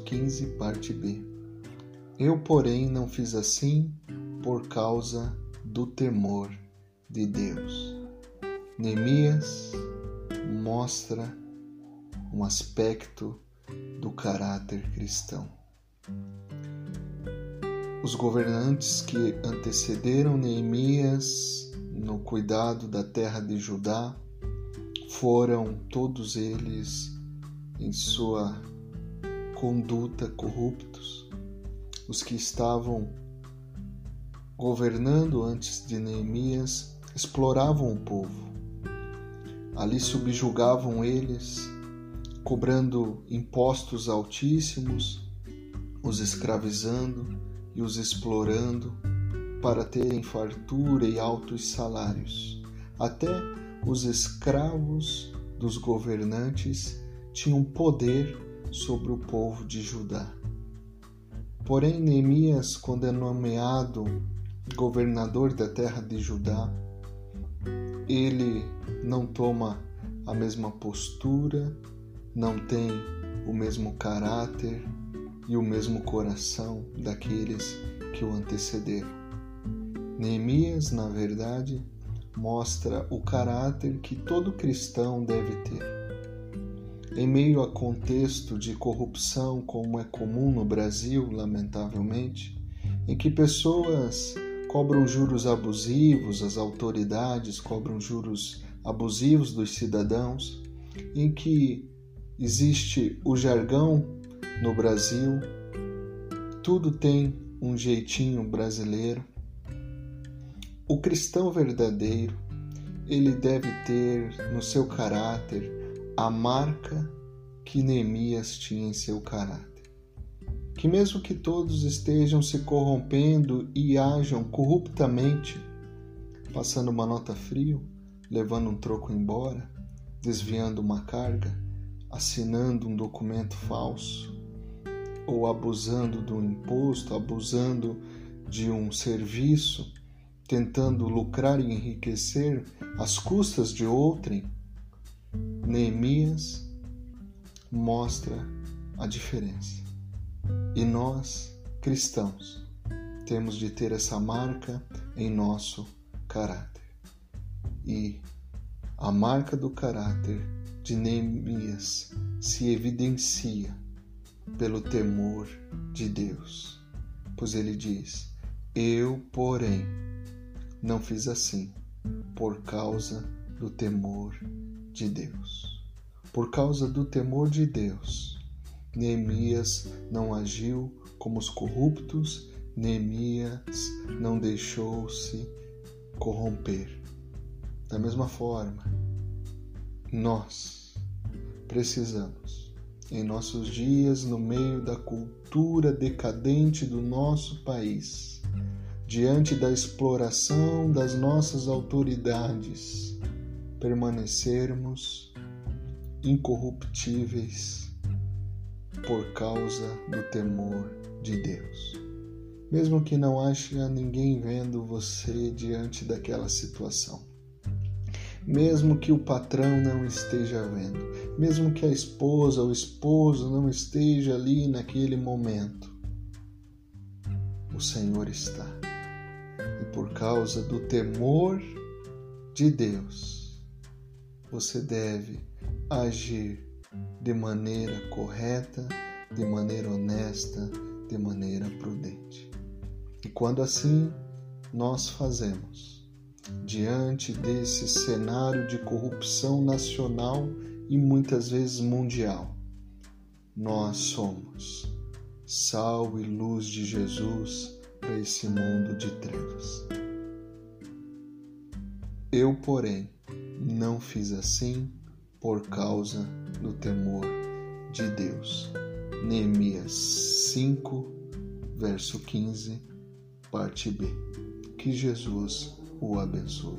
15, parte B. Eu, porém, não fiz assim por causa do temor de Deus. Neemias mostra um aspecto do caráter cristão. Os governantes que antecederam Neemias no cuidado da terra de Judá foram todos eles em sua conduta corruptos. Os que estavam governando antes de Neemias exploravam o povo. Ali subjugavam eles, cobrando impostos altíssimos, os escravizando e os explorando para terem fartura e altos salários. Até os escravos dos governantes tinham poder sobre o povo de Judá. Porém, Neemias, quando é nomeado governador da terra de Judá, ele não toma a mesma postura, não tem o mesmo caráter e o mesmo coração daqueles que o antecederam. Neemias, na verdade, mostra o caráter que todo cristão deve ter. Em meio a contexto de corrupção, como é comum no Brasil, lamentavelmente, em que pessoas cobram juros abusivos, as autoridades cobram juros abusivos dos cidadãos, em que existe o jargão no Brasil, tudo tem um jeitinho brasileiro. O cristão verdadeiro, ele deve ter no seu caráter a marca que Neemias tinha em seu caráter. Que, mesmo que todos estejam se corrompendo e ajam corruptamente, passando uma nota frio, levando um troco embora, desviando uma carga, assinando um documento falso, ou abusando do imposto, abusando de um serviço, tentando lucrar e enriquecer às custas de outrem, Neemias mostra a diferença. E nós, cristãos, temos de ter essa marca em nosso caráter. E a marca do caráter de Neemias se evidencia pelo temor de Deus, pois ele diz: Eu, porém, não fiz assim por causa do temor de Deus. Por causa do temor de Deus, Neemias não agiu como os corruptos, Neemias não deixou-se corromper. Da mesma forma, nós precisamos, em nossos dias, no meio da cultura decadente do nosso país, diante da exploração das nossas autoridades, permanecermos incorruptíveis por causa do temor de Deus. Mesmo que não haja ninguém vendo você diante daquela situação. Mesmo que o patrão não esteja vendo, mesmo que a esposa ou esposo não esteja ali naquele momento, o Senhor está. E por causa do temor de Deus, você deve agir de maneira correta, de maneira honesta, de maneira prudente. E quando assim nós fazemos, diante desse cenário de corrupção nacional e muitas vezes mundial, nós somos sal e luz de Jesus para esse mundo de trevas. Eu, porém, não fiz assim por causa do temor de Deus. Neemias 5, verso 15, parte B. Que Jesus o abençoe.